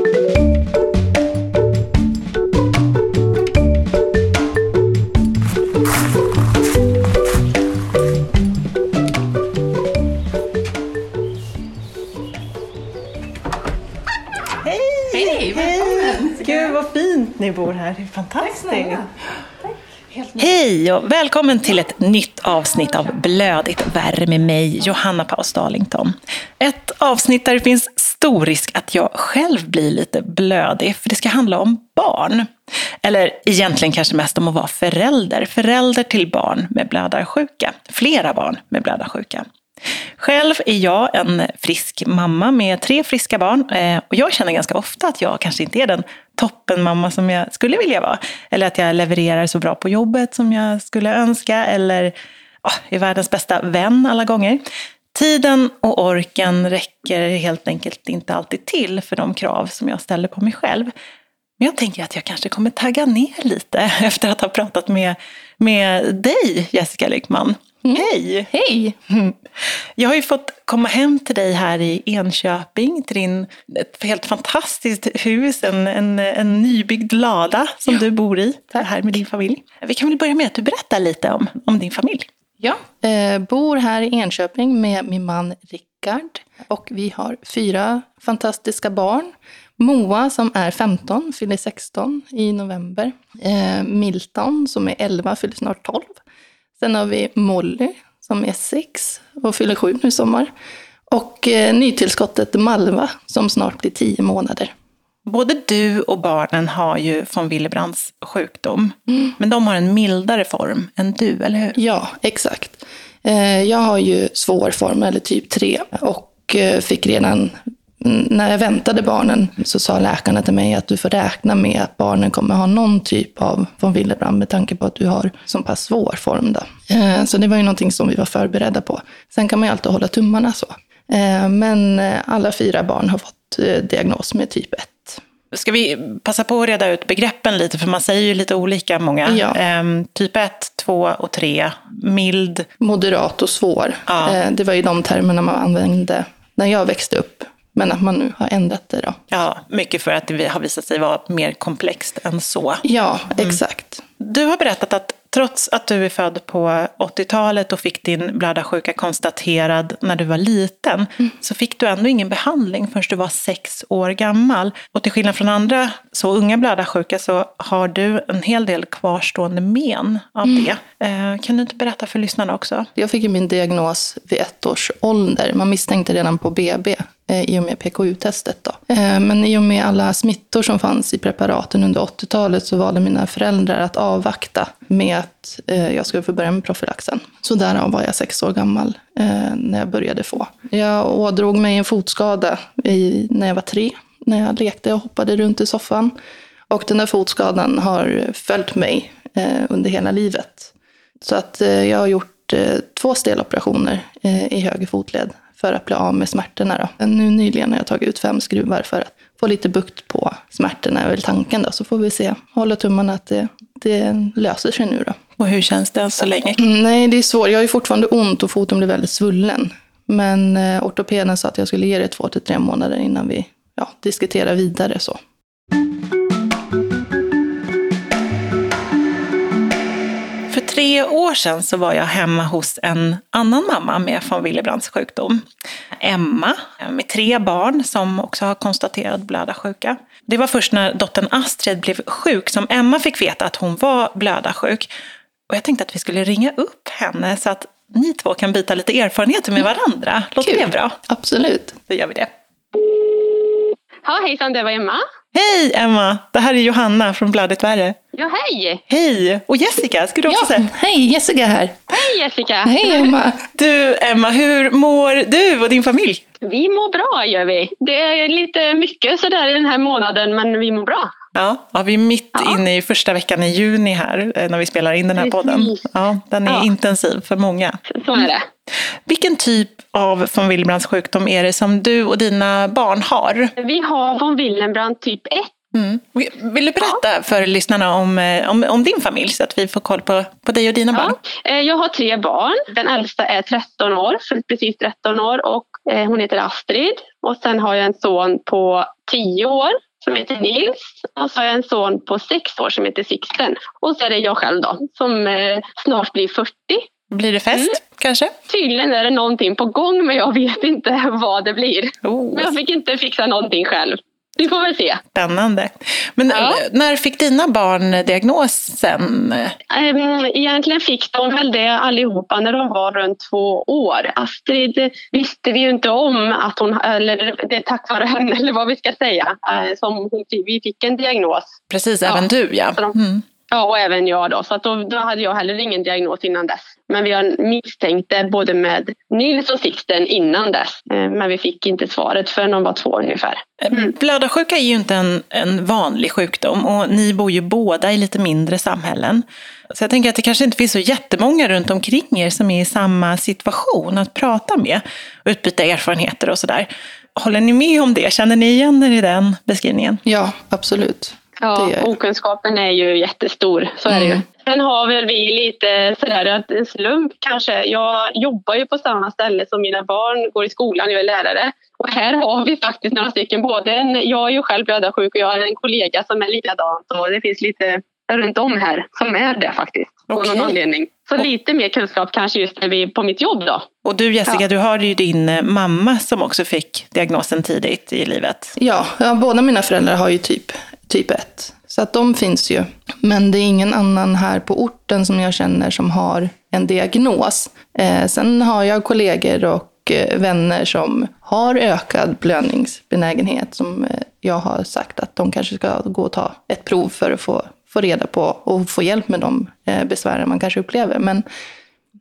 Hej! Hej. Gud vad fint ni bor här. Det är fantastiskt. Hej och välkommen till ett nytt avsnitt av Blödigt värre med mig, Johanna Paus Darlington. Ett avsnitt där det finns stor risk att jag själv blir lite blödig, för det ska handla om barn. Eller egentligen kanske mest om att vara förälder. Förälder till barn med blödarsjuka. Flera barn med blödarsjuka. Själv är jag en frisk mamma med tre friska barn eh, och jag känner ganska ofta att jag kanske inte är den toppenmamma som jag skulle vilja vara. Eller att jag levererar så bra på jobbet som jag skulle önska eller oh, är världens bästa vän alla gånger. Tiden och orken räcker helt enkelt inte alltid till för de krav som jag ställer på mig själv. Men jag tänker att jag kanske kommer tagga ner lite efter att ha pratat med, med dig, Jessica Lyckman. Hej! Hej! Mm. Jag har ju fått komma hem till dig här i Enköping, till din, ett helt fantastiskt hus, en, en, en nybyggd lada som du bor i, Tack. här med din familj. Vi kan väl börja med att du berättar lite om, om din familj. Ja, eh, bor här i Enköping med min man Rickard. Och vi har fyra fantastiska barn. Moa som är 15, fyller 16 i november. Eh, Milton som är 11, fyller snart 12. Sen har vi Molly som är 6 och fyller 7 nu i sommar. Och eh, nytillskottet Malva som snart blir 10 månader. Både du och barnen har ju von Willebrands sjukdom, men de har en mildare form än du, eller hur? Ja, exakt. Eh, Jag har ju svår form, eller typ 3, och eh, fick redan mm, när jag väntade barnen så sa läkarna till mig att du får räkna med att barnen kommer ha någon typ av von Willebrand med tanke på att du har så pass svår form. Då. Eh, Så det var ju någonting som vi var förberedda på. Sen kan man ju alltid hålla tummarna så. Eh, Men eh, alla fyra barn har fått diagnos med typ 1. Ska vi passa på att reda ut begreppen lite, för man säger ju lite olika många. Ja. Ehm, typ 1, 2 och 3, mild. Moderat och svår. Ja. Eh, Det var ju de termerna man använde när jag växte upp. Men att man nu har ändrat det då. Ja, mycket för att det har visat sig vara mer komplext än så. Ja, exakt. Du har berättat att trots att du är född på 80-talet och fick din blödarsjuka konstaterad när du var liten, så fick du ändå ingen behandling förrän du var sex år gammal. Och till skillnad från andra så unga blödarsjuka så har du en hel del kvarstående men av det. Eh, kan du inte berätta för lyssnarna också? Jag fick ju min diagnos vid ett års ålder. Man misstänkte redan på BB Eh, i och med PKU-testet. Då. Eh, men i och med alla smittor som fanns i preparaten under 80-talet så valde mina föräldrar att avvakta med att eh, jag skulle få börja med profylaxen. Så därav var jag sex år gammal när jag började få. Jag ådrog mig en fotskada i, när jag var tre, när jag lekte och hoppade runt i soffan. Och den där fotskadan har följt mig under hela livet. Så att jag har gjort två steloperationer i höger fotled för att bli av med smärtorna. Då. Nu nyligen har jag tagit ut fem skruvar för att få lite bukt på smärtorna, är väl tanken. Då. Så får vi se, hålla tummarna att det, det löser sig nu. Då. Och hur känns det än så länge? Mm, Nej, det är svårt. Jag har ju fortfarande ont och foten blir väldigt svullen. Men eh, ortopeden sa att jag skulle ge det två till tre månader innan vi ja, diskuterar vidare. så. Tre år sedan så var jag hemma hos en annan mamma med von Willebrands sjukdom. Emma, med tre barn som också har konstaterad blödarsjuka. Det var först när dottern Astrid blev sjuk som Emma fick veta att hon var blödarsjuk. Och jag tänkte att vi skulle ringa upp henne så att ni två kan byta lite erfarenheter med varandra. Låter Kul. det bra? Absolut. Då gör vi det. Ja, hejsan, det var Emma. Hej Emma! Det här är Johanna från Blödigt värre. Ja, hej! Hej! Och Jessica, ska du också Ja, säga? hej, Jessica här. Hej Jessica! Hej Emma. Du Emma, hur mår du och din familj? Vi mår bra gör vi. Det är lite mycket sådär i den här månaden, men vi mår bra. Ja, ja, vi är mitt Ja. inne i första veckan i juni här eh, när vi spelar in den här podden. Ja, den är Ja. intensiv för många. Så är det. Vilken typ av von Willebrands sjukdom är det som du och dina barn har? Vi har von Willenbrand typ 1. Mm. Vill du berätta för lyssnarna om, eh, om, om din familj så att vi får koll på, på dig och dina barn? Ja. Eh, Jag har tre barn. Den äldsta är 13 år, precis 13 år och eh, hon heter Astrid. Och sen har jag en son på 10 år som heter Nils och så har jag en son på sex år som heter Sixten. Och så är det jag själv då som snart blir 40. Blir det fest mm. kanske? Tydligen är det någonting på gång men jag vet inte vad det blir. Oh. Men jag fick inte fixa någonting själv. Vi får väl se. Spännande. Men ja. Eh, när fick dina barn diagnosen? Ehm, egentligen fick de väl det allihopa när de var runt två år. Astrid visste vi ju inte om att hon, eller det är tack vare henne eller vad vi ska säga, eh, som vi fick en diagnos. Precis, även ja. du ja. Mm. Ja, och även jag då. Så att då, då hade jag heller ingen diagnos innan dess. Men vi har misstänkt det både med Nils och Sixten innan dess. Eh, men vi fick inte svaret förrän de var två ungefär. Mm. Blödarsjuka är ju inte en, en vanlig sjukdom och ni bor ju båda i lite mindre samhällen. Så jag tänker att det kanske inte finns så jättemånga runt omkring er som är i samma situation att prata med och utbyta erfarenheter och sådär. Håller ni med om det? Känner ni igen er i den beskrivningen? Ja, absolut. Ja, okunskapen är ju jättestor, så är det ju. Mm. Sen har väl vi lite sådär att en slump kanske. Jag jobbar ju på samma ställe som mina barn går i skolan, jag är lärare. Och här har vi faktiskt några stycken, både en, jag är ju själv blödarsjuk och jag har en kollega som är likadant och det finns lite runt om här som är det faktiskt. Okay. På någon anledning. Så lite mer kunskap kanske just när vi på mitt jobb då. Och du Jessica, ja. du har ju din eh, mamma som också fick diagnosen tidigt i livet. Ja, ja båda mina föräldrar har ju typ typ 1. Så att de finns ju. Men det är ingen annan här på orten som jag känner som har en diagnos. Eh, sen har jag kollegor och eh, vänner som har ökad blödningsbenägenhet som eh, jag har sagt att de kanske ska gå och ta ett prov för att få, få reda på och få hjälp med de eh, besvären man kanske upplever. Men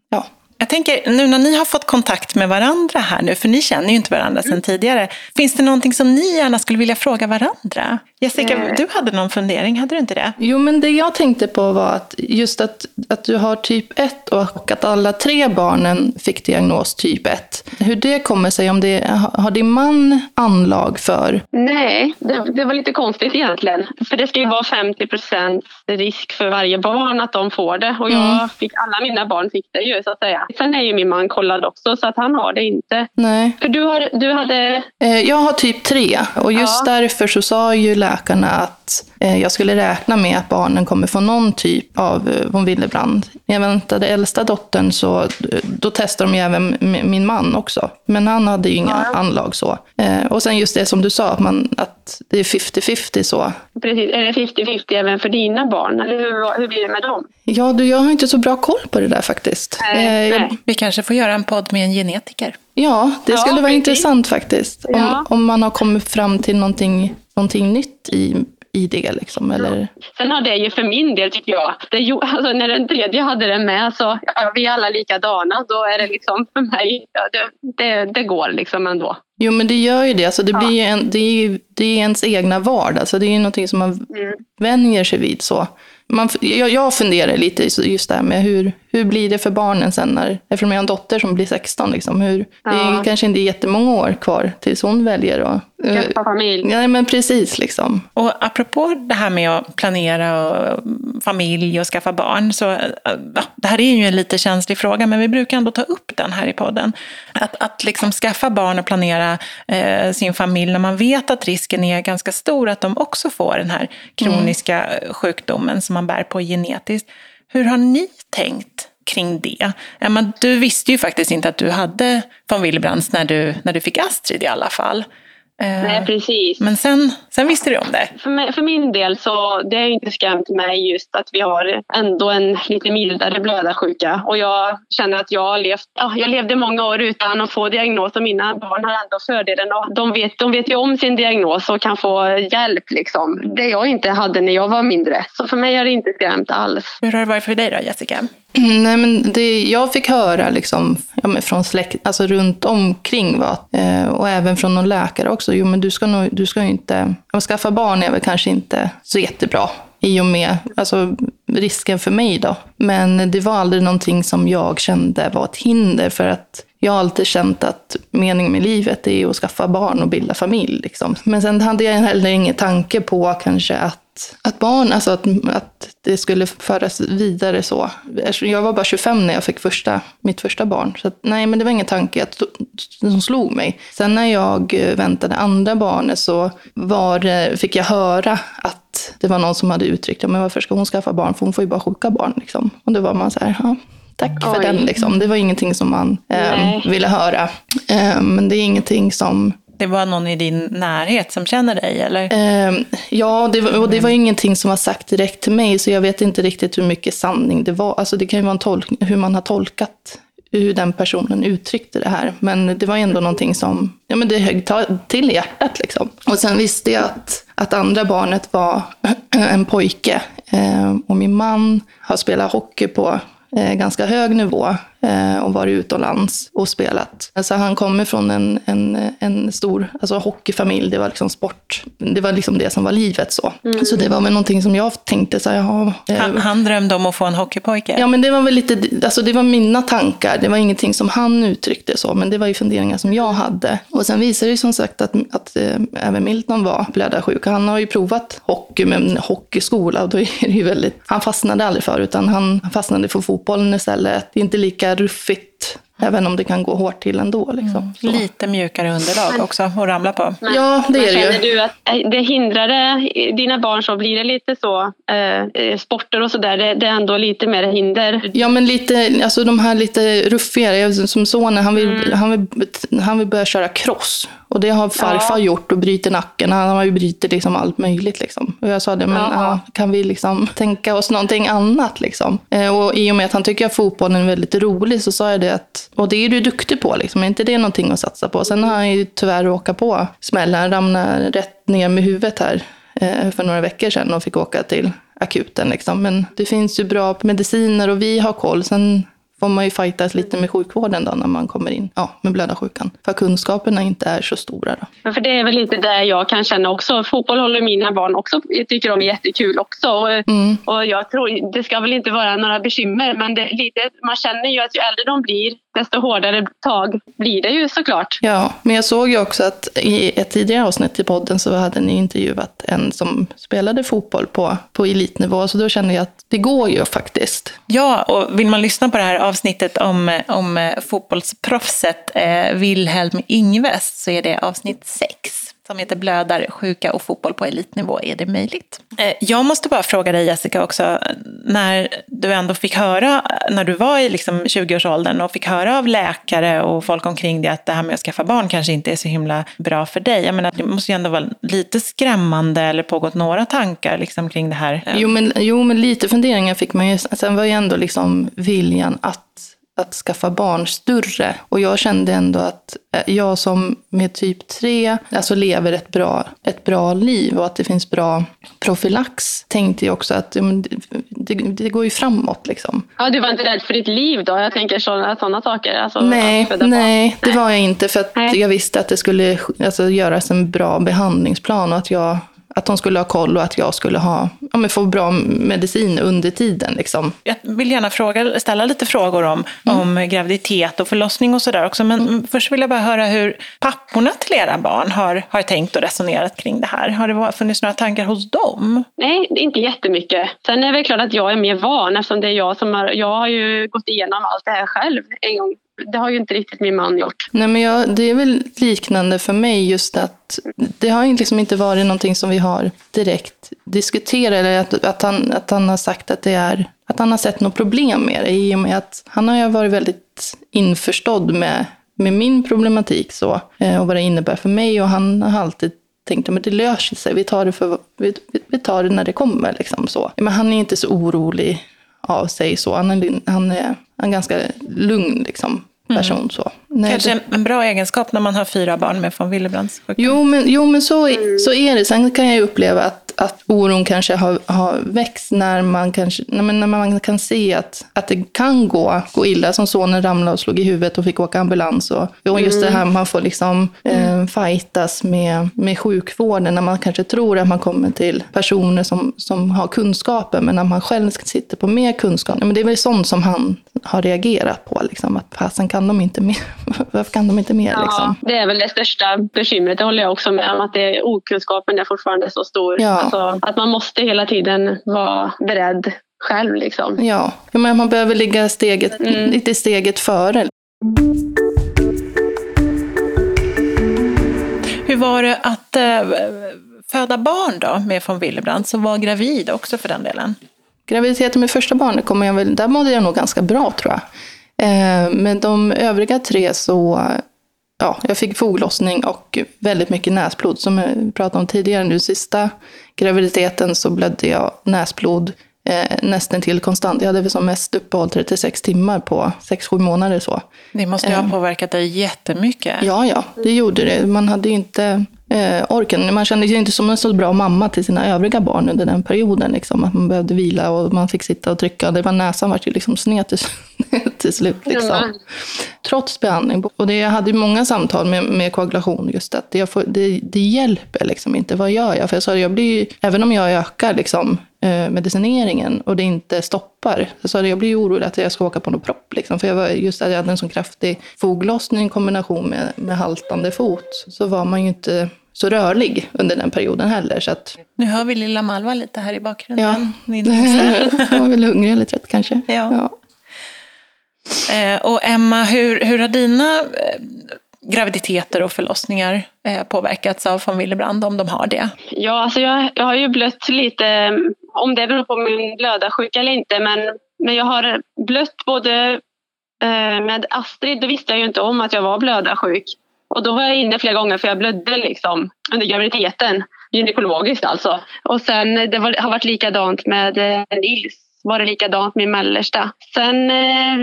ja, jag tänker, nu när ni har fått kontakt med varandra här nu, för ni känner ju inte varandra sedan tidigare. Finns det någonting som ni gärna skulle vilja fråga varandra? Jessica, mm. du hade någon fundering, hade du inte det? Jo, men det jag tänkte på var att just att, att du har typ 1 och att alla tre barnen fick diagnos typ 1. Hur det kommer sig, om det har din man anlag för? Nej, det, det var lite konstigt egentligen. För det ska ju vara 50 procent risk för varje barn att de får det. Och jag mm. fick, alla mina barn fick det ju så att säga. Sen är ju min man kollad också så att han har det inte. Nej. För du, har, du hade? Eh, jag har typ 3 och just ja. därför så sa ju läkarna att eh, jag skulle räkna med att barnen kommer få någon typ av eh, von Willebrand. När jag väntade äldsta dottern så då testade de ju även min man också. Men han hade ju inga ja. anlag så. Och sen just det som du sa, att, man, att det är 50-50 så. Precis, är det 50-50 även för dina barn? Eller hur, hur blir det med dem? Ja, du, jag har inte så bra koll på det där faktiskt. Nej, nej. Vi kanske får göra en podd med en genetiker. Ja, det skulle ja, vara intressant faktiskt. Om, ja. om man har kommit fram till någonting, någonting nytt i, i det. Liksom, eller? Sen har det ju för min del, tycker jag, det, alltså, när den tredje hade det med så ja, vi är alla likadana. Då är det liksom för mig, ja, det, det, det, går liksom ändå. Jo, men det gör ju det. Alltså, det, blir en, det, är, det är ens egna vardag. Alltså, det är ju någonting som man mm. vänjer sig vid. så man, jag, jag funderar lite just det här med hur, hur blir det för barnen sen när, eftersom jag har en dotter som blir 16, liksom, hur, ja. det är kanske inte jättemånga år kvar tills hon väljer att Skaffa familj. Nej, men precis. Liksom. Och apropå det här med att planera och familj och skaffa barn, så ja, det här är ju en lite känslig fråga, men vi brukar ändå ta upp den här i podden. Att, att liksom skaffa barn och planera eh, sin familj när man vet att risken är ganska stor att de också får den här kroniska mm. sjukdomen som man bär på genetiskt. Hur har ni tänkt kring det? Emma, du visste ju faktiskt inte att du hade von Willebrands när du, när du fick Astrid i alla fall. Nej, eh, precis. Men sen, sen visste du om det? För, mig, för min del så det har inte skrämt mig just att vi har ändå en lite mildare blödarsjuka. Och jag känner att jag har levt, ja, jag levde många år utan att få diagnos och mina barn har ändå fördelen och de vet, de vet ju om sin diagnos och kan få hjälp liksom. Det jag inte hade när jag var mindre. Så för mig har det inte skrämt alls. Hur har det varit för dig då Jessica? Nej, men det jag fick höra liksom, ja, från släkt, alltså runt omkring var, eh, och även från någon läkare också, jo men du ska nog, du ska inte, att skaffa barn är väl kanske inte så jättebra i och med alltså, risken för mig då. Men det var aldrig någonting som jag kände var ett hinder för att jag har alltid känt att meningen med livet är att skaffa barn och bilda familj. Liksom. Men sen hade jag heller ingen tanke på kanske att att, att barn, alltså att, att det skulle föras vidare så. Jag var bara 25 när jag fick första, mitt första barn. Så att, nej, men det var ingen tanke att, som slog mig. Sen när jag väntade andra barnet så var, fick jag höra att det var någon som hade uttryckt, men varför ska hon skaffa barn? För hon får ju bara sjuka barn. Liksom. Och då var man så här, ja, tack för Oj. den. Liksom. Det var ingenting som man eh, ville höra. Eh, men det är ingenting som det var någon i din närhet som känner dig, eller? Eh, ja, det var, och det var ingenting som var sagt direkt till mig, så jag vet inte riktigt hur mycket sanning det var. Alltså det kan ju vara en tolk, hur man har tolkat hur den personen uttryckte det här. Men det var ändå någonting som, ja men det högg till i hjärtat liksom. Och sen visste jag att, att andra barnet var en pojke. Eh, och min man har spelat hockey på eh, ganska hög nivå och varit utomlands och spelat. Alltså han kommer från en, en, en stor alltså hockeyfamilj, det var liksom sport. Det var liksom det som var livet så. Mm. Så det var väl någonting som jag tänkte så här, jaha, eh, han, han drömde om att få en hockeypojke? Ja, men det var väl lite, alltså det var mina tankar. Det var ingenting som han uttryckte så, men det var ju funderingar som jag hade. Och sen visade det som sagt att, att äh, även Milton var blödarsjuk. Han har ju provat hockey med en hockeyskola och då är det ju väldigt, han fastnade aldrig för, utan han fastnade för fotbollen istället. Det är inte lika ruffigt Även om det kan gå hårt till ändå. Liksom. Mm. Lite mjukare underlag också att ramla på. Men, ja, det är det ju. Känner du att det hindrade dina barn så? Blir det lite så? Eh, eh, sporter och sådär, det, det är ändå lite mer hinder? Ja, men lite, alltså de här lite ruffigare. Som sonen, han vill, mm. han, vill, han vill börja köra cross. Och det har farfar ja. gjort och bryter nacken. Han har ju brutit liksom allt möjligt. Liksom. Och jag sa det, men ja. kan vi liksom tänka oss någonting annat? Liksom? Eh, och i och med att han tycker att fotbollen är väldigt rolig så sa jag det att, och det är du duktig på, liksom. är inte det någonting att satsa på? Sen har han ju tyvärr råkat på smällen, ramlade rätt ner med huvudet här eh, för några veckor sedan och fick åka till akuten. Liksom. Men det finns ju bra mediciner och vi har koll. Sen får man ju fightas lite med sjukvården då när man kommer in ja, med blödarsjukan. För kunskaperna inte är så stora. Då. Ja, för det är väl lite det jag kan känna också. Fotboll håller mina barn också, jag tycker de är jättekul också. Och, mm. och jag tror, det ska väl inte vara några bekymmer, men det, lite, man känner ju att ju äldre de blir, desto hårdare tag blir det ju såklart. Ja, men jag såg ju också att i ett tidigare avsnitt i podden så hade ni intervjuat en som spelade fotboll på, på elitnivå, så då kände jag att det går ju faktiskt. Ja, och vill man lyssna på det här avsnittet om, om fotbollsproffset eh, Wilhelm Ingves så är det avsnitt 6 som heter Blödar, sjuka och fotboll på elitnivå. Är det möjligt? Eh, jag måste bara fråga dig Jessica också, när du ändå fick höra, när du var i liksom 20-årsåldern och fick höra av läkare och folk omkring dig att det här med att skaffa barn kanske inte är så himla bra för dig. Jag menar, det måste ju ändå vara lite skrämmande eller pågått några tankar liksom kring det här. Jo men, jo, men lite funderingar fick man ju. Sen var ju ändå liksom viljan att att skaffa barn större. Och jag kände ändå att eh, jag som med typ 3 alltså lever ett bra, ett bra liv och att det finns bra profylax tänkte jag också att det, det går ju framåt. Liksom. Ja, du var inte rädd för ditt liv då? Jag tänker sådana, sådana saker. Alltså, nej, nej, det var jag inte. För att jag visste att det skulle alltså, göras en bra behandlingsplan och att jag att de skulle ha koll och att jag skulle ha, ja, men få bra medicin under tiden. Liksom. Jag vill gärna fråga, ställa lite frågor om, mm. om graviditet och förlossning och sådär också. Men mm. först vill jag bara höra hur papporna till era barn har, har tänkt och resonerat kring det här. Har det funnits några tankar hos dem? Nej, inte jättemycket. Sen är det klart att jag är mer van eftersom det är jag som har, jag har ju gått igenom allt det här själv en gång det har ju inte riktigt min man gjort. Nej, men jag, det är väl liknande för mig just att det har liksom inte varit någonting som vi har direkt diskuterat. Eller att, att, han, att han har sagt att det är att han har sett något problem med det i och med att han har ju varit väldigt införstådd med, med min problematik så, eh, och vad det innebär för mig. Och han har alltid tänkt att det löser sig, vi tar det, för, vi, vi tar det när det kommer. Liksom så. Men han är inte så orolig av sig. så. Han är, han är, han är ganska lugn liksom, person. Mm. Så. Nej, Kanske det... en bra egenskap när man har fyra barn med von Willebrands sjukdom. Jo, men, jo, men så, så är det. Sen kan jag uppleva att, att oron kanske har, har växt när man, kanske, när man, när man kan se att, att det kan gå, gå illa. Som sonen ramlade och slog i huvudet och fick åka ambulans. Och, och just mm. det här man får liksom eh, fightas med, med sjukvården. När man kanske tror att man kommer till personer som, som har kunskaper. Men när man själv sitter på mer kunskap. Men det är väl sånt som han, har reagerat på. Liksom, att fasen kan de inte mer? Varför kan de inte mer? Ja, Liksom? det är väl det största bekymret, det håller jag också med om, att det är, okunskapen är fortfarande så stor. Ja. Alltså, att man måste hela tiden vara beredd själv. Liksom. Ja, men man behöver ligga steget, Mm. lite steget före. Hur var det att eh, föda barn då med von Willebrand, som var gravid också för den delen? Graviditeten med första barnet, kommer jag väl, där mådde jag nog ganska bra tror jag. Eh, men de övriga tre så, ja, jag fick foglossning och väldigt mycket näsblod. Som jag pratade om tidigare nu, sista graviditeten så blödde jag näsblod eh, nästan till konstant. Jag hade väl som mest uppehåll 36 timmar på 6-7 månader så. Det måste ju ha påverkat dig jättemycket. Ja, ja, det gjorde det. Man hade ju inte eh, orken. Man kände sig inte som en så bra mamma till sina övriga barn under den perioden. Liksom. Att man behövde vila och man fick sitta och trycka. Det var näsan var ju liksom sned till, till slut. Liksom. Ja. Trots behandling. Och det, jag hade många samtal med, med koagulation. Just att det, får, det, det hjälper liksom inte. Vad gör jag? För jag sa, jag blir även om jag ökar liksom, eh, medicineringen och det inte stoppar. Så jag, blir orolig att jag ska åka på någon propp. Liksom. För jag var, just att jag hade en sån kraftig foglossning i kombination med, med haltande fot. Så var man ju inte så rörlig under den perioden heller. Så att, Nu hör vi lilla Malva lite här i bakgrunden. ja. Jag var väl hungrig eller trött kanske. Ja. Eh, och Emma, hur, hur har dina eh, graviditeter och förlossningar eh, påverkats av von Willebrand, om de har det? Ja, alltså jag, jag har ju blött lite, om det beror på min blödarsjuka eller inte, men, men jag har blött både eh, med Astrid, då visste jag ju inte om att jag var blödarsjuk. Och då var jag inne flera gånger för jag blödde liksom under graviditeten, gynekologiskt alltså. Och sen det var, har varit likadant med eh, Nils, var det likadant med mellersta. Sen eh,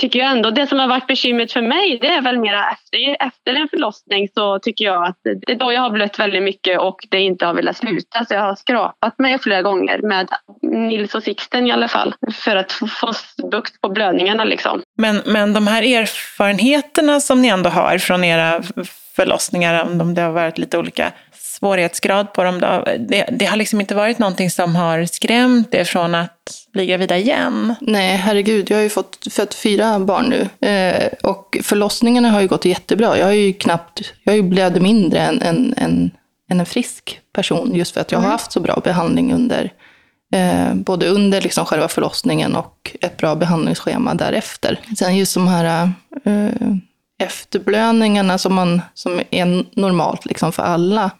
tycker jag ändå, det som har varit bekymret för mig, det är väl mera efter, efter en förlossning så tycker jag att det är då jag har blött väldigt mycket och det inte har velat sluta. Så jag har skrapat mig flera gånger med Nils och Sixten i alla fall för att få bukt på blödningarna liksom. Men, men de här erfarenheterna som ni ändå har från era förlossningar, om de- det har varit lite olika svårighetsgrad på dem, då, det, det har liksom inte varit någonting som har skrämt er från att bli gravida igen? Nej, herregud. Jag har ju fått fött fyra barn nu. Eh, och förlossningarna har ju gått jättebra. Jag har ju knappt, jag har ju blöder mindre än, än, än, än en frisk person. Just för att jag har haft så bra behandling under, eh, både under liksom själva förlossningen och ett bra behandlingsschema därefter. Sen just de här eh, efterblödningarna som, man, som är normalt liksom för alla.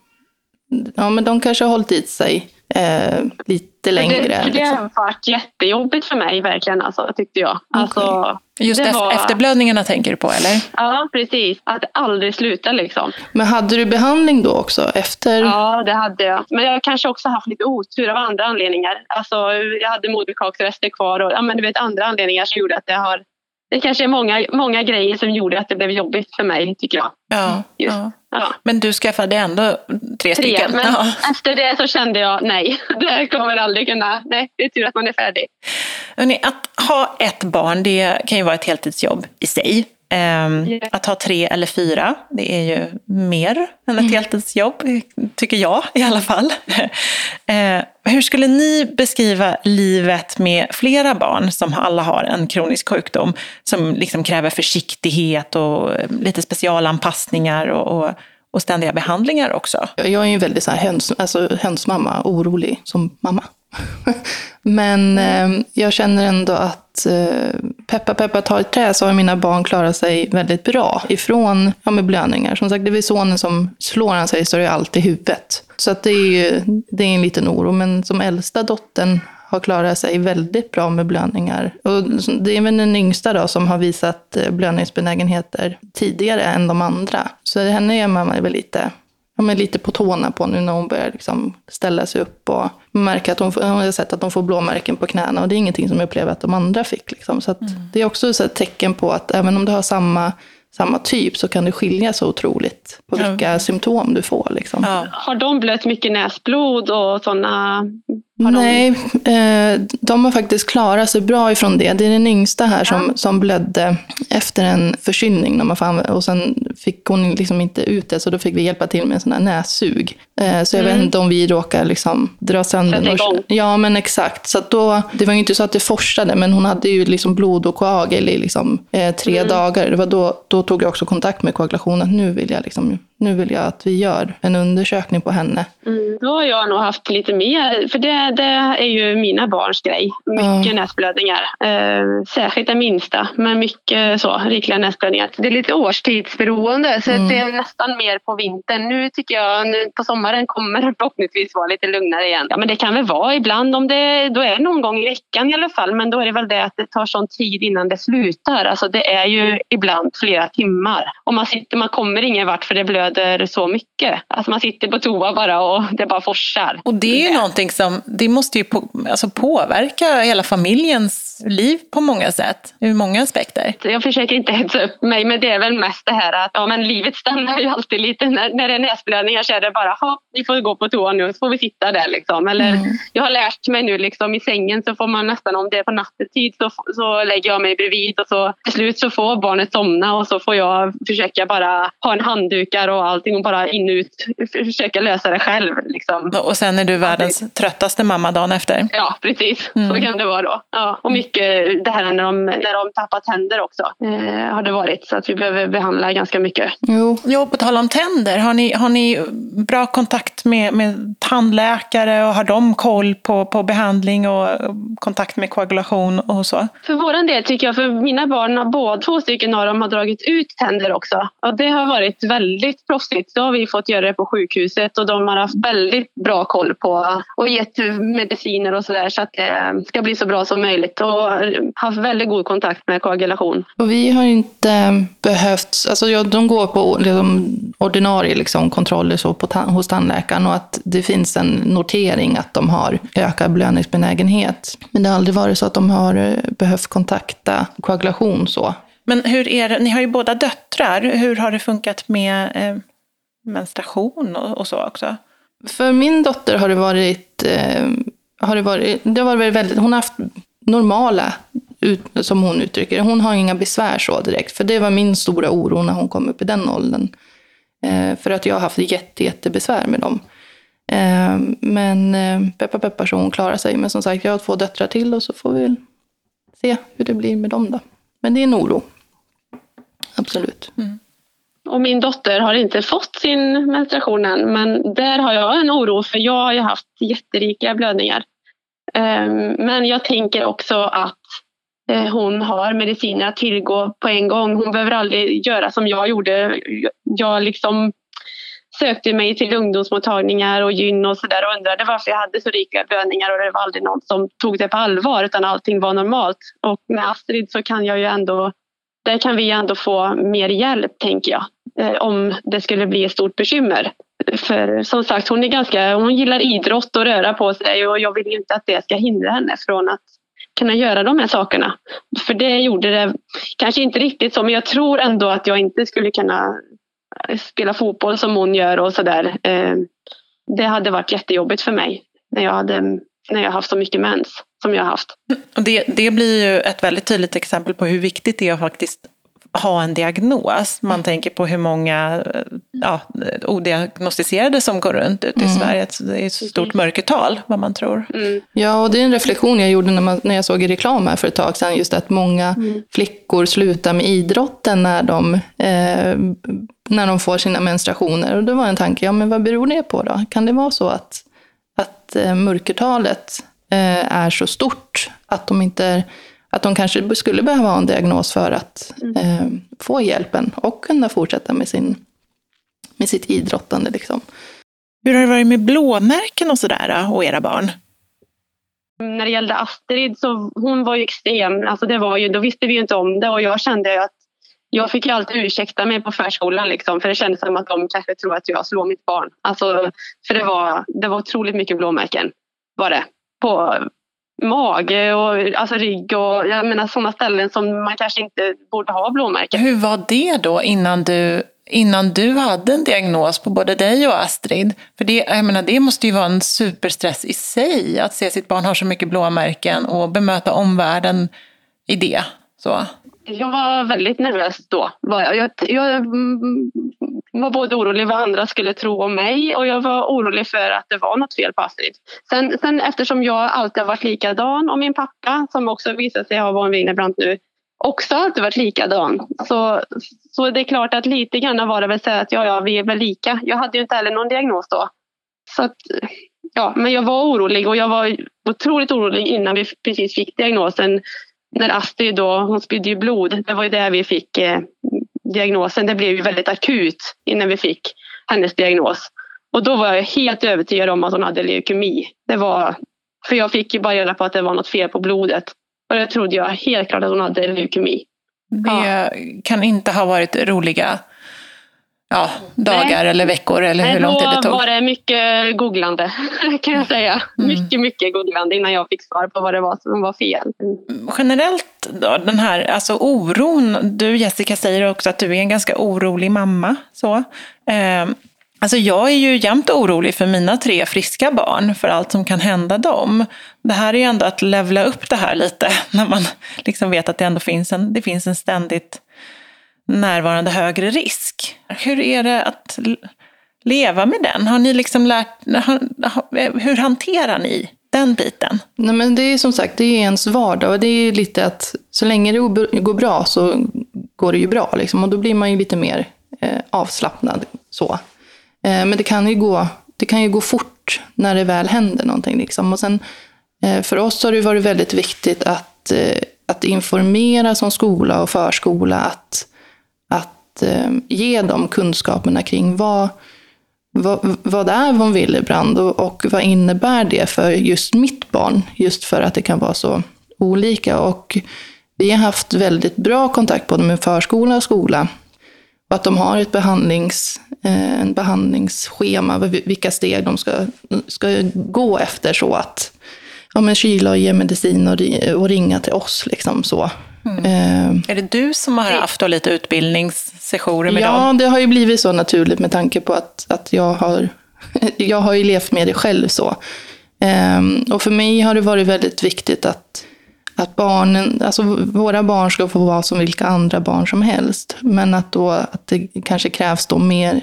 Ja, men de kanske har hållit i sig eh, lite längre. Det, det liksom. har varit jättejobbigt för mig verkligen alltså, tyckte jag. Alltså, Just det ef- var- efterblödningarna tänker du på, eller? Ja, precis. Att aldrig slutar liksom. Men hade du behandling då också? Efter? Ja, det hade jag. Men jag har kanske också haft lite otur av andra anledningar. Alltså, jag hade moderkaksrester kvar och ja, men du vet, andra anledningar som gjorde att det har... Det kanske är många, många grejer som gjorde att det blev jobbigt för mig, tycker jag. Ja. Just. ja. Ja. Men du skaffade ändå tre, Tre, stycken? men Ja. efter det så kände jag nej, det kommer aldrig kunna... Nej, det är tur att man är färdig. Hörrni, att ha ett barn, det kan ju vara ett heltidsjobb i sig. Ehm. Att ha tre eller fyra, det är ju mer än ett heltidsjobb, tycker jag i alla fall. Eh, hur skulle ni beskriva livet med flera barn som alla har en kronisk sjukdom som liksom kräver försiktighet och eh, lite specialanpassningar och, och, och ständiga behandlingar också? Jag är ju väldigt så här höns, alltså hönsmamma, orolig som mamma. Men eh, jag känner ändå att eh, peppa peppa ta trä så har mina barn klarat sig väldigt bra ifrån ja, med blödningar. Som sagt, det är väl sonen som slår han sig så det är allt alltid huvudet. Så att det är ju det är en liten oro. Men som äldsta dottern har klarat sig väldigt bra med blödningar. Och det är väl den yngsta då som har visat eh, blödningsbenägenheter tidigare än de andra. Så henne gör man väl lite, ja, men lite på tårna på nu när hon börjar liksom ställa sig upp. Och märker att hon, hon har sett att de får blåmärken på knäna och det är ingenting som jag upplever att de andra fick. Liksom. Så att det är också så ett tecken på att även om du har samma, samma typ så kan det skilja så otroligt på vilka symptom du får. Liksom. Ja. Har de blött mycket näsblod och sådana Nej, eh, de har faktiskt klarat sig bra ifrån det. Det är den yngsta här som, Ja. som blödde efter en förkylning. Och sen fick hon liksom inte ut det, så då fick vi hjälpa till med sån här nässug. Eh, så jag vet inte om vi råkar liksom dra sönder igång. Ja, men exakt. Så då, det var ju inte så att det forsade, men hon hade ju liksom blod och koagel i liksom, eh, tre dagar. Det var då, då tog jag också kontakt med koagulationen. Nu vill, jag liksom, nu vill jag att vi gör en undersökning på henne. Mm, då har jag nog haft lite mer, för det, det är ju mina barns grej. Mycket näsblödningar. Eh, särskilt den minsta, men mycket så, rikliga näsblödningar. Det är lite årstidsberoende, så det är nästan mer på vintern. Nu tycker jag nu på sommaren kommer det förhoppningsvis vara lite lugnare igen. Ja, men det kan väl vara ibland, om det, då är det någon gång i veckan i alla fall, men då är det väl det att det tar sån tid innan det slutar. Alltså det är ju ibland flera timmar. Och man, sitter, man kommer ingen vart för det blöder så mycket. Alltså man sitter på toa bara och det bara forsar. Och det är ju någonting som, det måste ju på, alltså påverka hela familjens liv på många sätt, ur många aspekter. Jag försöker inte hetsa upp mig, men det är väl mest det här att ja, men livet stannar ju alltid lite. När, när det är näsblödningar så är det bara, "Ha, vi får gå på toa nu, så får vi sitta där. Liksom. Eller, Jag har lärt mig nu liksom, i sängen så får man nästan, om det är på nattetid, så, så lägger jag mig bredvid och så till slut så får barnet somna och så får jag försöka bara ha en handdukar och allting och bara in och ut, försöka lösa det själv. Liksom. Och sen är du världens tröttaste mamma dagen efter. Ja, precis. Så kan det vara då. Ja, och mycket det här när de, när de tappar tänder också eh, har det varit. Så att vi behöver behandla ganska mycket. Jo, Jo, på tal om tänder, har ni, har ni bra kontakt med, med tandläkare och har de koll på, på behandling och kontakt med koagulation och så? För våran del tycker jag, för mina barn, båda två stycken av dem har dragit ut tänder också. Och det har varit väldigt proffsigt. Då har vi fått göra det på sjukhuset och de har haft väldigt bra koll på och gett mediciner och sådär så att det ska bli så bra som möjligt. Och haft väldigt god kontakt med koagulation. Och vi har inte behövt, alltså ja, de går på liksom, ordinarie liksom, kontroller så på hos tandläkaren och att det finns en notering att de har ökad blödningsbenägenhet. Men det har aldrig varit så att de har eh, behövt kontakta koagulation så. Men hur är det, ni har ju båda döttrar, hur har det funkat med eh, menstruation och, och så också? För min dotter har det varit, eh, har det varit, det har varit väldigt, hon har haft normala, ut, som hon uttrycker det. Hon har inga besvär så direkt. För det var min stora oro när hon kom upp i den åldern. Eh, för att jag har haft jätte, jättebesvär med dem. Eh, men eh, peppar peppar så hon klarar sig. Men som sagt, jag har två döttrar till och så får vi väl se hur det blir med dem då. Men det är en oro. Absolut. Mm. Och min dotter har inte fått sin menstruation än, men där har jag en oro för jag har ju haft jätterika blödningar. Ehm, men jag tänker också att eh, hon har mediciner att tillgå på en gång. Hon behöver aldrig göra som jag gjorde. Jag liksom sökte mig till ungdomsmottagningar och gyn och sådär och undrade varför jag hade så rika blödningar och det var aldrig någon som tog det på allvar utan allting var normalt. Och med Astrid så kan jag ju ändå där kan vi ändå få mer hjälp, tänker jag, eh, om det skulle bli ett stort bekymmer. För som sagt, hon, är ganska, hon gillar idrott och röra på sig och jag vill ju inte att det ska hindra henne från att kunna göra de här sakerna. För det gjorde det kanske inte riktigt så, men jag tror ändå att jag inte skulle kunna eh, spela fotboll som hon gör och sådär. Eh, det hade varit jättejobbigt för mig när jag, hade, när jag haft så mycket mens som jag har haft. Och det, det blir ju ett väldigt tydligt exempel på hur viktigt det är att faktiskt ha en diagnos. Man tänker på hur många eh, ja, odiagnostiserade som går runt ute i Sverige. Så Det är ett stort mörkertal, vad man tror. Mm. Ja, och det är en reflektion jag gjorde när, man, när jag såg i reklam här för ett tag sedan. Just att många flickor slutar med idrotten när de, eh, när de får sina menstruationer. Och det var en tanke, ja men vad beror det på då? Kan det vara så att, att eh, mörkertalet eh, är så stort att de inte att de kanske skulle behöva ha en diagnos för att eh, få hjälpen och kunna fortsätta med, sin, med sitt idrottande. Liksom. Hur har det varit med blåmärken och sådär och era barn? när det gällde Astrid så hon var ju extrem. Alltså det var ju, då visste vi ju inte om det och jag kände att jag fick ju alltid ursäkta mig på förskolan liksom, för det kändes som att de kanske tror att jag slår mitt barn. Alltså, för det var, det var otroligt mycket blåmärken var det. På mage och alltså rygg och jag menar sådana ställen som man kanske inte borde ha blåmärken. Hur var det då innan du innan du hade en diagnos på både dig och Astrid. För det, jag menar, det måste ju vara en superstress i sig, att se sitt barn ha så mycket blåmärken och bemöta omvärlden i det. Så. Jag var väldigt nervös då. Jag, jag, jag mm, var både orolig vad andra skulle tro om mig och jag var orolig för att det var något fel på Astrid. Sen, sen eftersom jag alltid har varit likadan och min pappa som också visar sig ha von Wienerbrandt nu också alltid varit likadan. Så, så det är klart att lite grann var det väl så att ja, ja, vi är väl lika. Jag hade ju inte heller någon diagnos då. Så att, ja, men jag var orolig och jag var otroligt orolig innan vi precis fick diagnosen. När Astrid då, hon spydde ju blod. Det var ju där vi fick eh, diagnosen. Det blev ju väldigt akut innan vi fick hennes diagnos. Och då var jag helt övertygad om att hon hade leukemi. Det var, för jag fick ju bara reda på att det var något fel på blodet. Och det trodde jag helt klart att hon hade leukemi. Det ja. kan inte ha varit roliga ja, dagar Nej. eller veckor eller hur lång tid det tog? Då var det mycket googlande kan jag säga. Mm. Mycket, mycket googlande innan jag fick svar på vad det var som var fel. Generellt då, den här alltså oron. Du Jessica säger också att du är en ganska orolig mamma. Så. Eh, Alltså jag är ju jämt orolig för mina tre friska barn, för allt som kan hända dem. Det här är ju ändå att levla upp det här lite, när man liksom vet att det ändå finns en, det finns en ständigt närvarande högre risk. Hur är det att leva med den? Har ni liksom lärt, hur hanterar ni den biten? Nej, men det är som sagt, det är ens vardag och det är lite att så länge det går bra så går det ju bra liksom, och då blir man ju lite mer eh, avslappnad så. Eh, men det kan, ju gå, det kan ju gå fort när det väl händer någonting. Liksom. Och sen, eh, för oss har det varit väldigt viktigt att, eh, att informera som skola och förskola. Att, att eh, ge dem kunskaperna kring vad, vad, vad är von Willebrand och, och vad innebär det för just mitt barn? Just för att det kan vara så olika. Och vi har haft väldigt bra kontakt både med förskola och skola och att de har ett behandlings, eh, en behandlingsschema, vilka steg de ska, ska gå efter så att ja, men kyla och ge medicin och, och ringa till oss. Liksom, så. Mm. Eh, är det du som har haft då lite utbildningssessioner med ja, dem? Ja, det har ju blivit så naturligt med tanke på att, att jag, har, jag har ju levt med det själv. så. Eh, och för mig har det varit väldigt viktigt att att barnen, alltså våra barn ska få vara som vilka andra barn som helst. Men att, då, att det kanske krävs då mer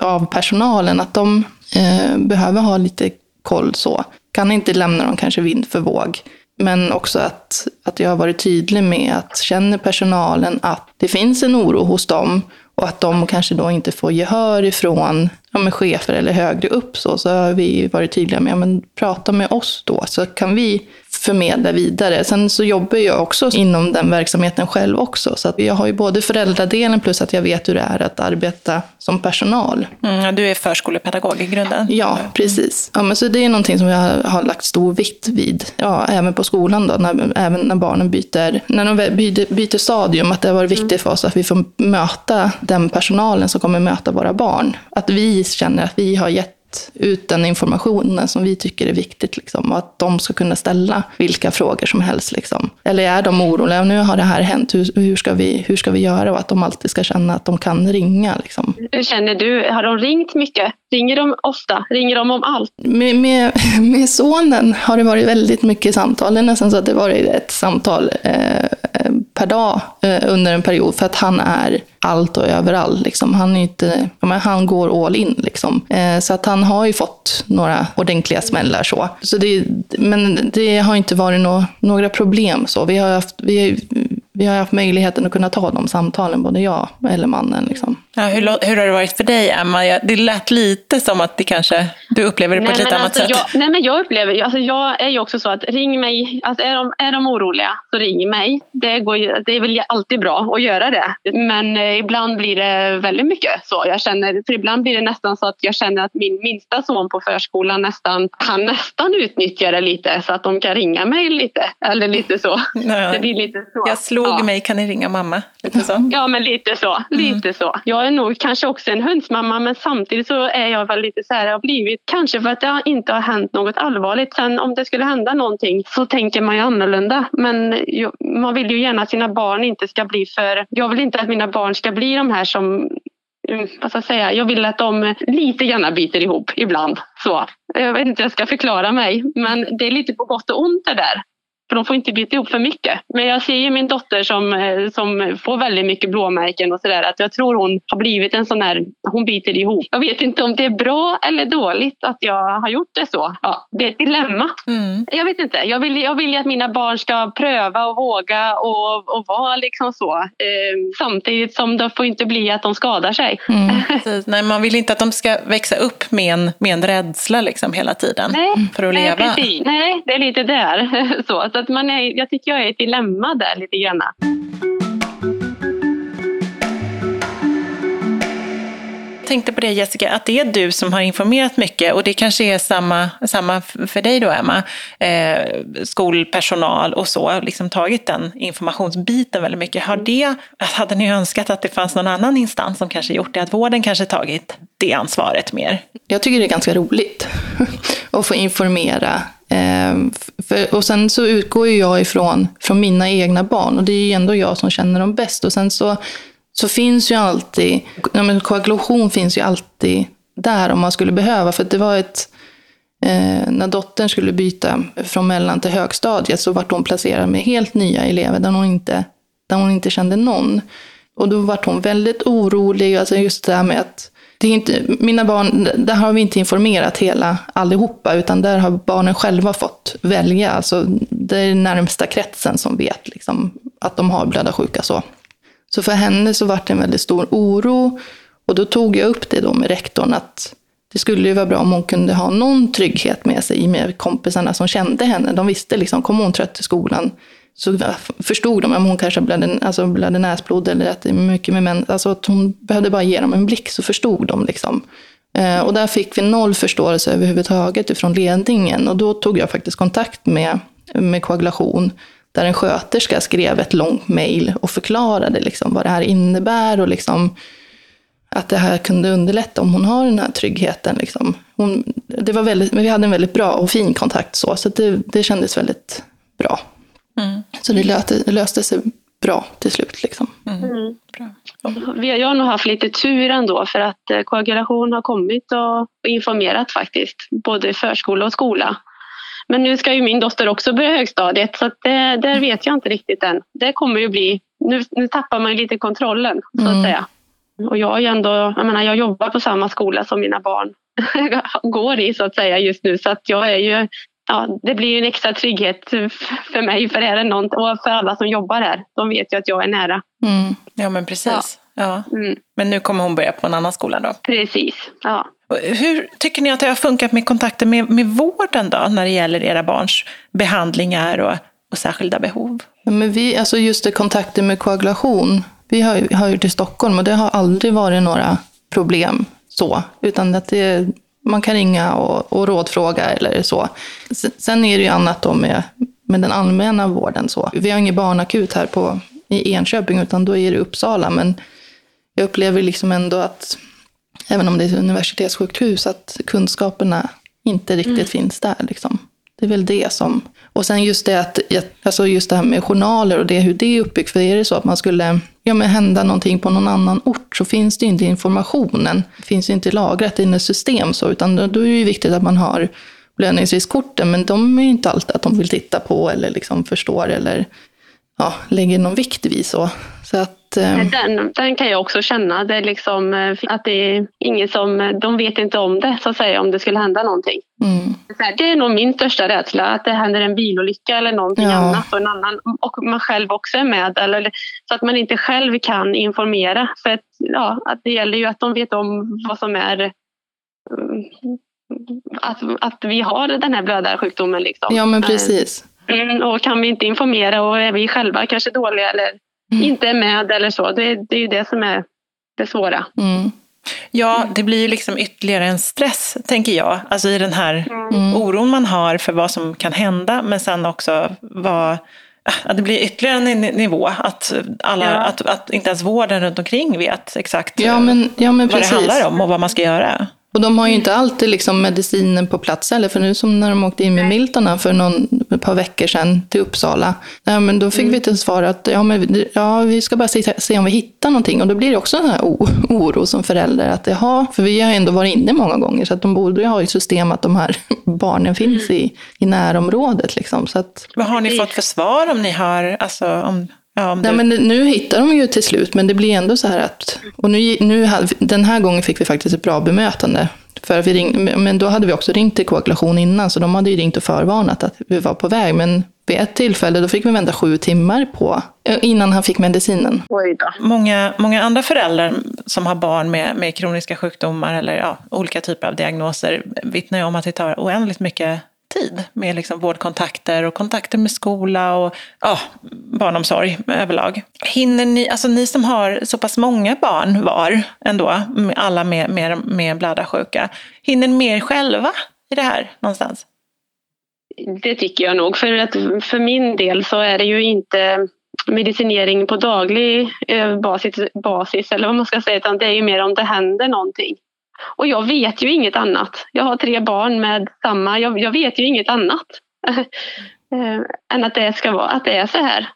av personalen, att de eh, behöver ha lite koll så. Kan inte lämna dem kanske vind för våg. Men också att, att jag har varit tydlig med att känner personalen att det finns en oro hos dem och att de kanske då inte får gehör ifrån ja, med chefer eller högre upp så, så har vi varit tydliga med att prata med oss då, så kan vi förmedla vidare. Sen så jobbar jag också inom den verksamheten själv också. Så att jag har ju både föräldradelen plus att jag vet hur det är att arbeta som personal. Mm, du är förskolepedagog i grunden? Ja, precis. Ja, men så det är någonting som jag har lagt stor vikt vid. Ja, även på skolan då, när, även när barnen byter, när de byter, byter stadium. Att det har varit viktigt för oss att vi får möta den personalen som kommer möta våra barn. Att vi känner att vi har gett ut den informationen som vi tycker är viktigt. Liksom, och att de ska kunna ställa vilka frågor som helst. Liksom. Eller är de oroliga, nu har det här hänt, hur, hur, ska vi, hur ska vi göra? Och att de alltid ska känna att de kan ringa. Liksom. Hur känner du? Har de ringt mycket? Ringer de ofta? Ringer de om allt? Med, med, med sonen har det varit väldigt mycket samtal. Det är nästan så att det varit ett samtal eh, per dag eh, under en period. För att han är allt och överallt. Liksom. Han, är inte, han går all in. Liksom. Eh, så att han har ju fått några ordentliga smällar. Så. Så det, men det har inte varit no, några problem. Så. Vi, har haft, vi, vi har haft möjligheten att kunna ta de samtalen, både jag eller mannen. Liksom. Ja, hur, hur har det varit för dig, Emma? Det lät lite som att det kanske, du upplever det på nej, ett lite annat alltså, sätt. Jag, nej, men jag upplever alltså, jag är ju också så att ring mig, alltså, är, de, är de oroliga så ring mig. Det, går, det är väl alltid bra att göra det. Men eh, ibland blir det väldigt mycket så. Jag känner, för ibland blir det nästan så att jag känner att min minsta son på förskolan nästan, han nästan utnyttjar det lite så att de kan ringa mig lite. Eller lite så. Nej. Det blir lite så. Jag slog ja. mig, kan ni ringa mamma? Lite så. Ja, men lite så. Lite mm. så. Jag är nog kanske också en hönsmamma men samtidigt så är jag väl lite så här, jag har blivit, kanske för att det inte har hänt något allvarligt. Sen om det skulle hända någonting så tänker man ju annorlunda. Men man vill ju gärna att sina barn inte ska bli för, jag vill inte att mina barn ska bli de här som mm, vad ska jag säga, jag vill att de lite grann biter ihop ibland. Så. Jag vet inte hur jag ska förklara mig, men det är lite på gott och ont det där. För de får inte bita ihop för mycket. Men jag ser ju min dotter som, eh, som får väldigt mycket blåmärken och sådär. Att jag tror hon har blivit en sån här, hon biter ihop. Jag vet inte om det är bra eller dåligt att jag har gjort det så. Ja, det är ett dilemma. Mm. Jag vet inte. Jag vill, jag vill att mina barn ska pröva och våga och, och vara liksom så. Eh, samtidigt som det får inte bli att de skadar sig. Mm. Nej, man vill inte att de ska växa upp med en, med en rädsla liksom hela tiden nej, för att leva. Nej, precis. nej, det är lite där. så att man är, jag tycker jag är ett dilemma där lite grann. Tänkte på det Jessica, att det är du som har informerat mycket och det kanske är samma, samma för dig då Emma, eh, skolpersonal och så, liksom tagit den informationsbiten väldigt mycket. Har det, hade ni önskat att det fanns någon annan instans som kanske gjort det, att vården kanske tagit det ansvaret mer? Jag tycker det är ganska roligt att få informera ehm, för, och sen så utgår ju jag ifrån från mina egna barn och det är ju ändå jag som känner dem bäst. Och sen så, så finns ju alltid, ja, men koagulation finns ju alltid där om man skulle behöva. För det var ett, eh, när dottern skulle byta från mellan till högstadiet så vart hon placerad med helt nya elever där hon inte, där hon inte kände någon. Och då vart hon väldigt orolig, alltså just det här med att det är inte, mina barn, där har vi inte informerat hela allihopa, utan där har barnen själva fått välja. Alltså, det är den närmsta kretsen som vet liksom, att de har blödarsjuka. Så så för henne så var det en väldigt stor oro. Och då tog jag upp det då med rektorn att det skulle ju vara bra om hon kunde ha någon trygghet med sig med kompisarna som kände henne. De visste liksom, kom hon trött till skolan så förstod de om hon kanske blödde, alltså blödde näsblod eller att det är mycket med män. Alltså att hon behövde bara ge dem en blick så förstod de. Liksom. Eh, och där fick vi noll förståelse överhuvudtaget ifrån ledningen. Och då tog jag faktiskt kontakt med, med koagulation. Där en sköterska skrev ett långt mejl och förklarade liksom vad det här innebär. Och liksom, att det här kunde underlätta om hon har den här tryggheten. Liksom. Hon, det var väldigt, men vi hade en väldigt bra och fin kontakt så, så det, det kändes väldigt bra. Mm. Så det löste, löste sig bra till slut. Liksom. Mm. mm. Bra. Jag har nog haft lite tur ändå för att eh, koagulation har kommit och informerat faktiskt, både förskola och skola. Men nu ska ju min dotter också börja högstadiet så det, där vet jag inte riktigt än. Det kommer ju bli, nu, nu tappar man lite kontrollen så att mm. säga. Och jag, är ändå, jag, menar, jag jobbar på samma skola som mina barn går i så att säga just nu så att jag är ju ja, det blir en extra trygghet för mig för är det någon, och för alla som jobbar här. De vet ju att jag är nära. Mm. Ja men precis. Ja. ja. Mm. Men nu kommer hon börja på en annan skola då? Precis, ja. Hur tycker ni att det har funkat med kontakten med, med vården då när det gäller era barns behandlingar och, och särskilda behov? men vi, alltså just det, kontakten med koagulation. Vi har, har ju till Stockholm och det har aldrig varit några problem så. Utan att det, man kan ringa och, och rådfråga eller så. Sen är det ju annat då med, med den allmänna vården. Så. Vi har ingen barnakut här på, i Enköping, utan då är det Uppsala. Men jag upplever liksom ändå att, även om det är ett universitetssjukhus, att kunskaperna inte riktigt mm. finns där. Liksom. Det är väl det som... Och sen just det, att, alltså just det här med journaler och det, hur det är uppbyggt. För är det så att man skulle ja, men hända någonting på någon annan ort så finns det inte informationen. Det finns inte lagrat i ett system. Så, utan då, då är det viktigt att man har blödningsriskkorten. Men de är inte alltid att de vill titta på eller liksom förstår eller ja, lägger någon vikt vid. Så. Så att, eh... den, den kan jag också känna. Det är liksom, eh, att det är inget som, eh, de vet inte om det, så att säga, om det skulle hända någonting. Mm. Det är nog min största rädsla, att det händer en bilolycka eller någonting ja. annat och, en annan, och man själv också är med. Eller, så att man inte själv kan informera. För att, ja, att det gäller ju att de vet om vad som är mm, att, att vi har den här blödarsjukdomen. Liksom. Ja, men precis. Mm, och kan vi inte informera och är vi själva kanske dåliga eller. Inte är med eller så. Det, det är ju det som är det svåra. Mm. Ja, det blir ju liksom ytterligare en stress, tänker jag. Alltså i den här mm. oron man har för vad som kan hända, men sen också vad... Att det blir ytterligare en nivå, att, alla, ja. att, att inte ens vården runt omkring vet exakt ja, men, ja, men vad precis. det handlar om och vad man ska göra. Och de har ju inte alltid liksom medicinen på plats heller, för nu som när de åkte in med Miltona för någon, ett par veckor sedan till Uppsala, ja, men då fick mm. vi till svar att ja, men, ja, vi ska bara se, se, om vi hittar någonting. Och då blir det också en här oro som förälder, att jaha, för vi har ändå varit inne många gånger, så att de borde ju ha ett system att de här barnen finns i, i närområdet. Liksom, så att... Vad har ni fått för svar om ni har, alltså om Ja, du... men nu hittar de ju till slut, men det blir ändå så här att... Och nu, nu, den här gången fick vi faktiskt ett bra bemötande. För vi ring, men då hade vi också ringt till koagulation innan, så de hade ju ringt och förvarnat att vi var på väg. Men vid ett tillfälle då fick vi vänta sju timmar på, eh, innan han fick medicinen. Många, många andra föräldrar som har barn med, med kroniska sjukdomar eller ja, olika typer av diagnoser vittnar ju om att det tar oändligt mycket tid med liksom vårdkontakter och kontakter med skola och ja, barnomsorg överlag. Hinner ni, alltså ni som har så pass många barn var ändå, alla med, med, med blödarsjuka, hinner ni mer själva i det här någonstans? Det tycker jag nog, för att för min del så är det ju inte medicinering på daglig eh, basis, basis eller vad man ska säga, utan det är ju mer om det händer någonting. Och jag vet ju inget annat. Jag har tre barn med samma, jag, jag vet ju inget annat. eh, än att det ska vara, att det är så här.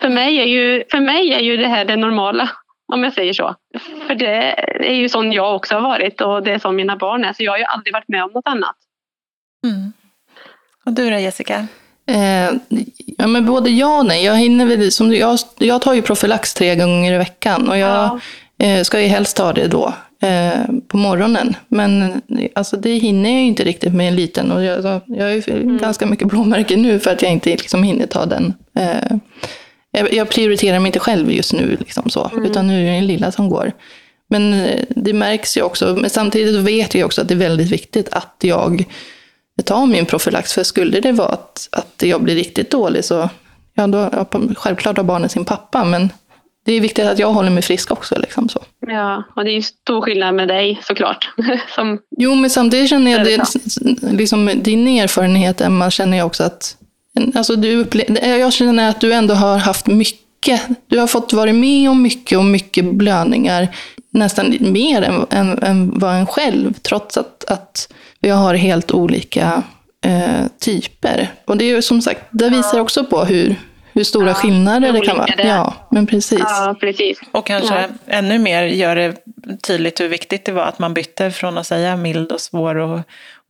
För mig är ju, för mig är ju det här det normala, om jag säger så. För det är ju sån jag också har varit och det är som mina barn är. Så jag har ju aldrig varit med om något annat. Mm. Och du då Jessica? Eh, ja, men både ja och nej. Jag, hinner väl, som, jag, jag tar ju profylax tre gånger i veckan och jag ja. eh, ska ju helst ta det då på morgonen. Men alltså, det hinner jag inte riktigt med en liten. Och jag, jag har ju mm. ganska mycket blåmärken nu för att jag inte liksom hinner ta den. Eh, jag, jag, prioriterar mig inte själv just nu, liksom så, mm. utan nu är det den lilla som går. Men eh, det märks ju också, men samtidigt vet jag också att det är väldigt viktigt att jag tar min profylax. För skulle det vara att, att jag blir riktigt dålig så, ja då, självklart har barnet sin pappa, men det är viktigt att jag håller mig frisk också. Liksom, så. Ja, och det är ju stor skillnad med dig såklart. Som jo, men samtidigt känner jag, det, liksom, din erfarenhet Emma, känner jag också att alltså, du upple- jag känner att du ändå har haft mycket. Du har fått vara med om mycket och mycket blödningar. Nästan mer än, än, än vad en själv, trots att, att vi har helt olika eh, typer. Och det är ju som sagt, det visar också på hur, hur stora ja, skillnader det kan vara. Det. Ja, men precis. Ja, precis. Och kanske ja. ännu mer gör det tydligt hur viktigt det var att man bytte från att säga mild och svår och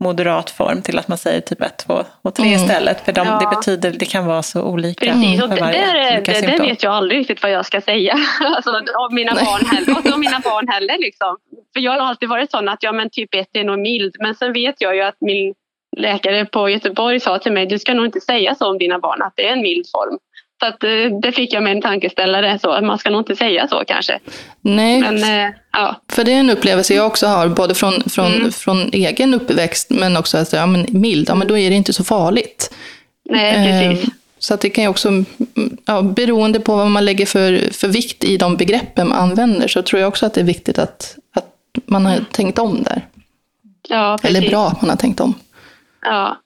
moderat form till att man säger typ 1, 2 och 3 mm. istället. För de, ja. det betyder, det kan vara så olika. Precis, och det, där, det, det vet jag aldrig riktigt vad jag ska säga. alltså, om mina barn heller. Och mina barn heller liksom. För jag har alltid varit sån att ja men typ 1 är nog mild. Men sen vet jag ju att min läkare på Göteborg sa till mig, du ska nog inte säga så om dina barn, att det är en mild form. Så att, eh, det fick jag med en tankeställare, så man ska nog inte säga så kanske. Nej, men, eh, ja. för det är en upplevelse jag också har, både från, från, mm. från egen uppväxt, men också att ja, men mild, ja, men då är det inte så farligt. Nej, precis. Eh, så att det kan ju också, ja, beroende på vad man lägger för, för vikt i de begreppen man använder, så tror jag också att det är viktigt att, att man har tänkt om där. Ja, precis. Eller bra att man har tänkt om. Ja.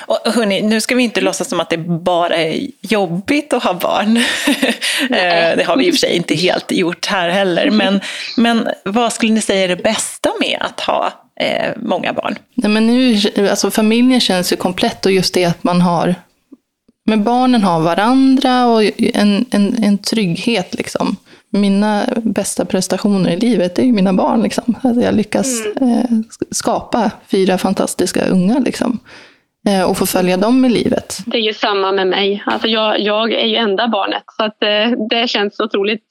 Och hörni, nu ska vi inte låtsas som att det bara är jobbigt att ha barn. Eh, det har vi i och för sig inte helt gjort här heller. Men, men vad skulle ni säga är det bästa med att ha eh, många barn? Nej, men nu, alltså, familjen känns ju komplett och just det att man har men barnen har varandra och en, en, en trygghet. Liksom. Mina bästa prestationer i livet är ju mina barn. Liksom. Att jag lyckas mm. eh, skapa fyra fantastiska unga. Liksom. Eh, och få följa dem i livet. Det är ju samma med mig. Alltså jag, jag är ju enda barnet. Så att, eh, det känns otroligt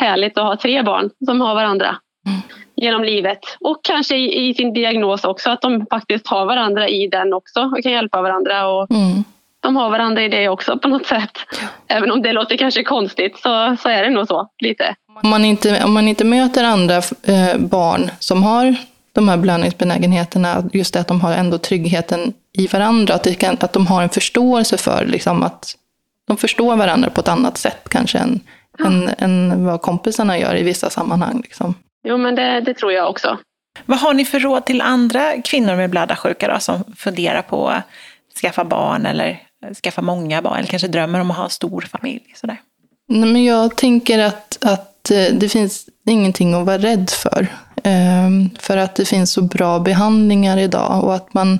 härligt att ha tre barn som har varandra mm. genom livet. Och kanske i, i, sin diagnos också, att de faktiskt har varandra i den också och kan hjälpa varandra. Och mm. De har varandra i det också på något sätt. Även om det låter kanske konstigt så, så är det nog så lite. Om man inte, om man inte möter andra eh, barn som har de här belöningsbenägenheterna, just det att de har ändå tryggheten i varandra, att, kan, att de har en förståelse för liksom, att de förstår varandra på ett annat sätt kanske än, ja. än, än vad kompisarna gör i vissa sammanhang. Liksom. Jo, men det, det tror jag också. Vad har ni för råd till andra kvinnor med blödarsjuka då, som funderar på att skaffa barn eller Eh, skaffa många barn, eller kanske drömmer om att ha en stor familj? Sådär? Nej, men jag tänker att, att eh, det finns ingenting att vara rädd för. Ehm, för att det finns så bra behandlingar idag och att man,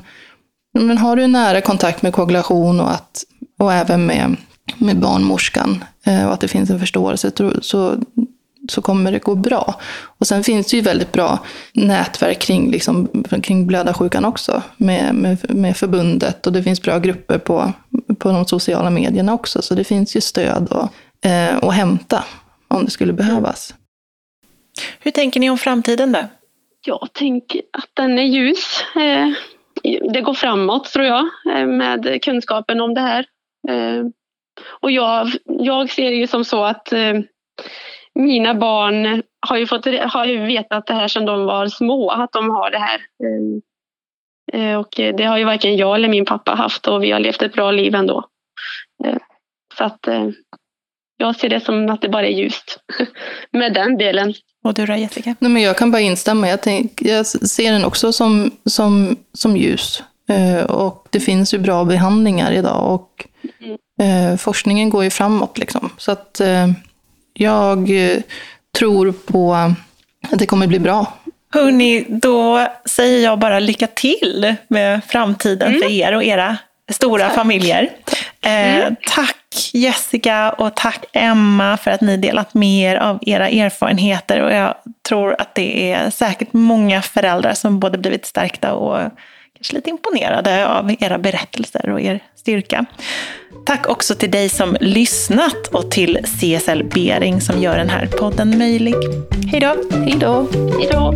men har du nära kontakt med koagulation och, att, och även med, med barnmorskan eh, och att det finns en förståelse så, så kommer det gå bra. Och sen finns det ju väldigt bra nätverk kring, liksom, kring blödarsjukan också med, med, med förbundet och det finns bra grupper på, på de sociala medierna också. Så det finns ju stöd och, eh, att hämta om det skulle behövas. Hur tänker ni om framtiden då? Jag tänker att den är ljus. Eh, det går framåt tror jag eh, med kunskapen om det här. Eh, och jag, jag ser det ju som så att mina barn har ju, fått, har ju vetat det här sedan de var små, att de har det här. Och det har ju varken jag eller min pappa haft och vi har levt ett bra liv ändå. Så att jag ser det som att det bara är ljust med den delen. Och du då Jessica? Nej, men jag kan bara instämma. Jag, tänk, jag ser den också som, som, som ljus. Eh, och det finns ju bra behandlingar idag och mm. eh, forskningen går ju framåt. Liksom. Så att eh, jag tror på att det kommer bli bra. Hörni, då säger jag bara lycka till med framtiden mm. för er och era stora tack. familjer. Eh, mm. Tack Jessica och tack Emma för att ni delat med er av era erfarenheter. Och jag tror att det är säkert många föräldrar som både blivit stärkta och kanske lite imponerade av era berättelser och er styrka. Tack också till dig som lyssnat och till CSL Bering som gör den här podden möjlig. Hej då! Hej då! Hej då!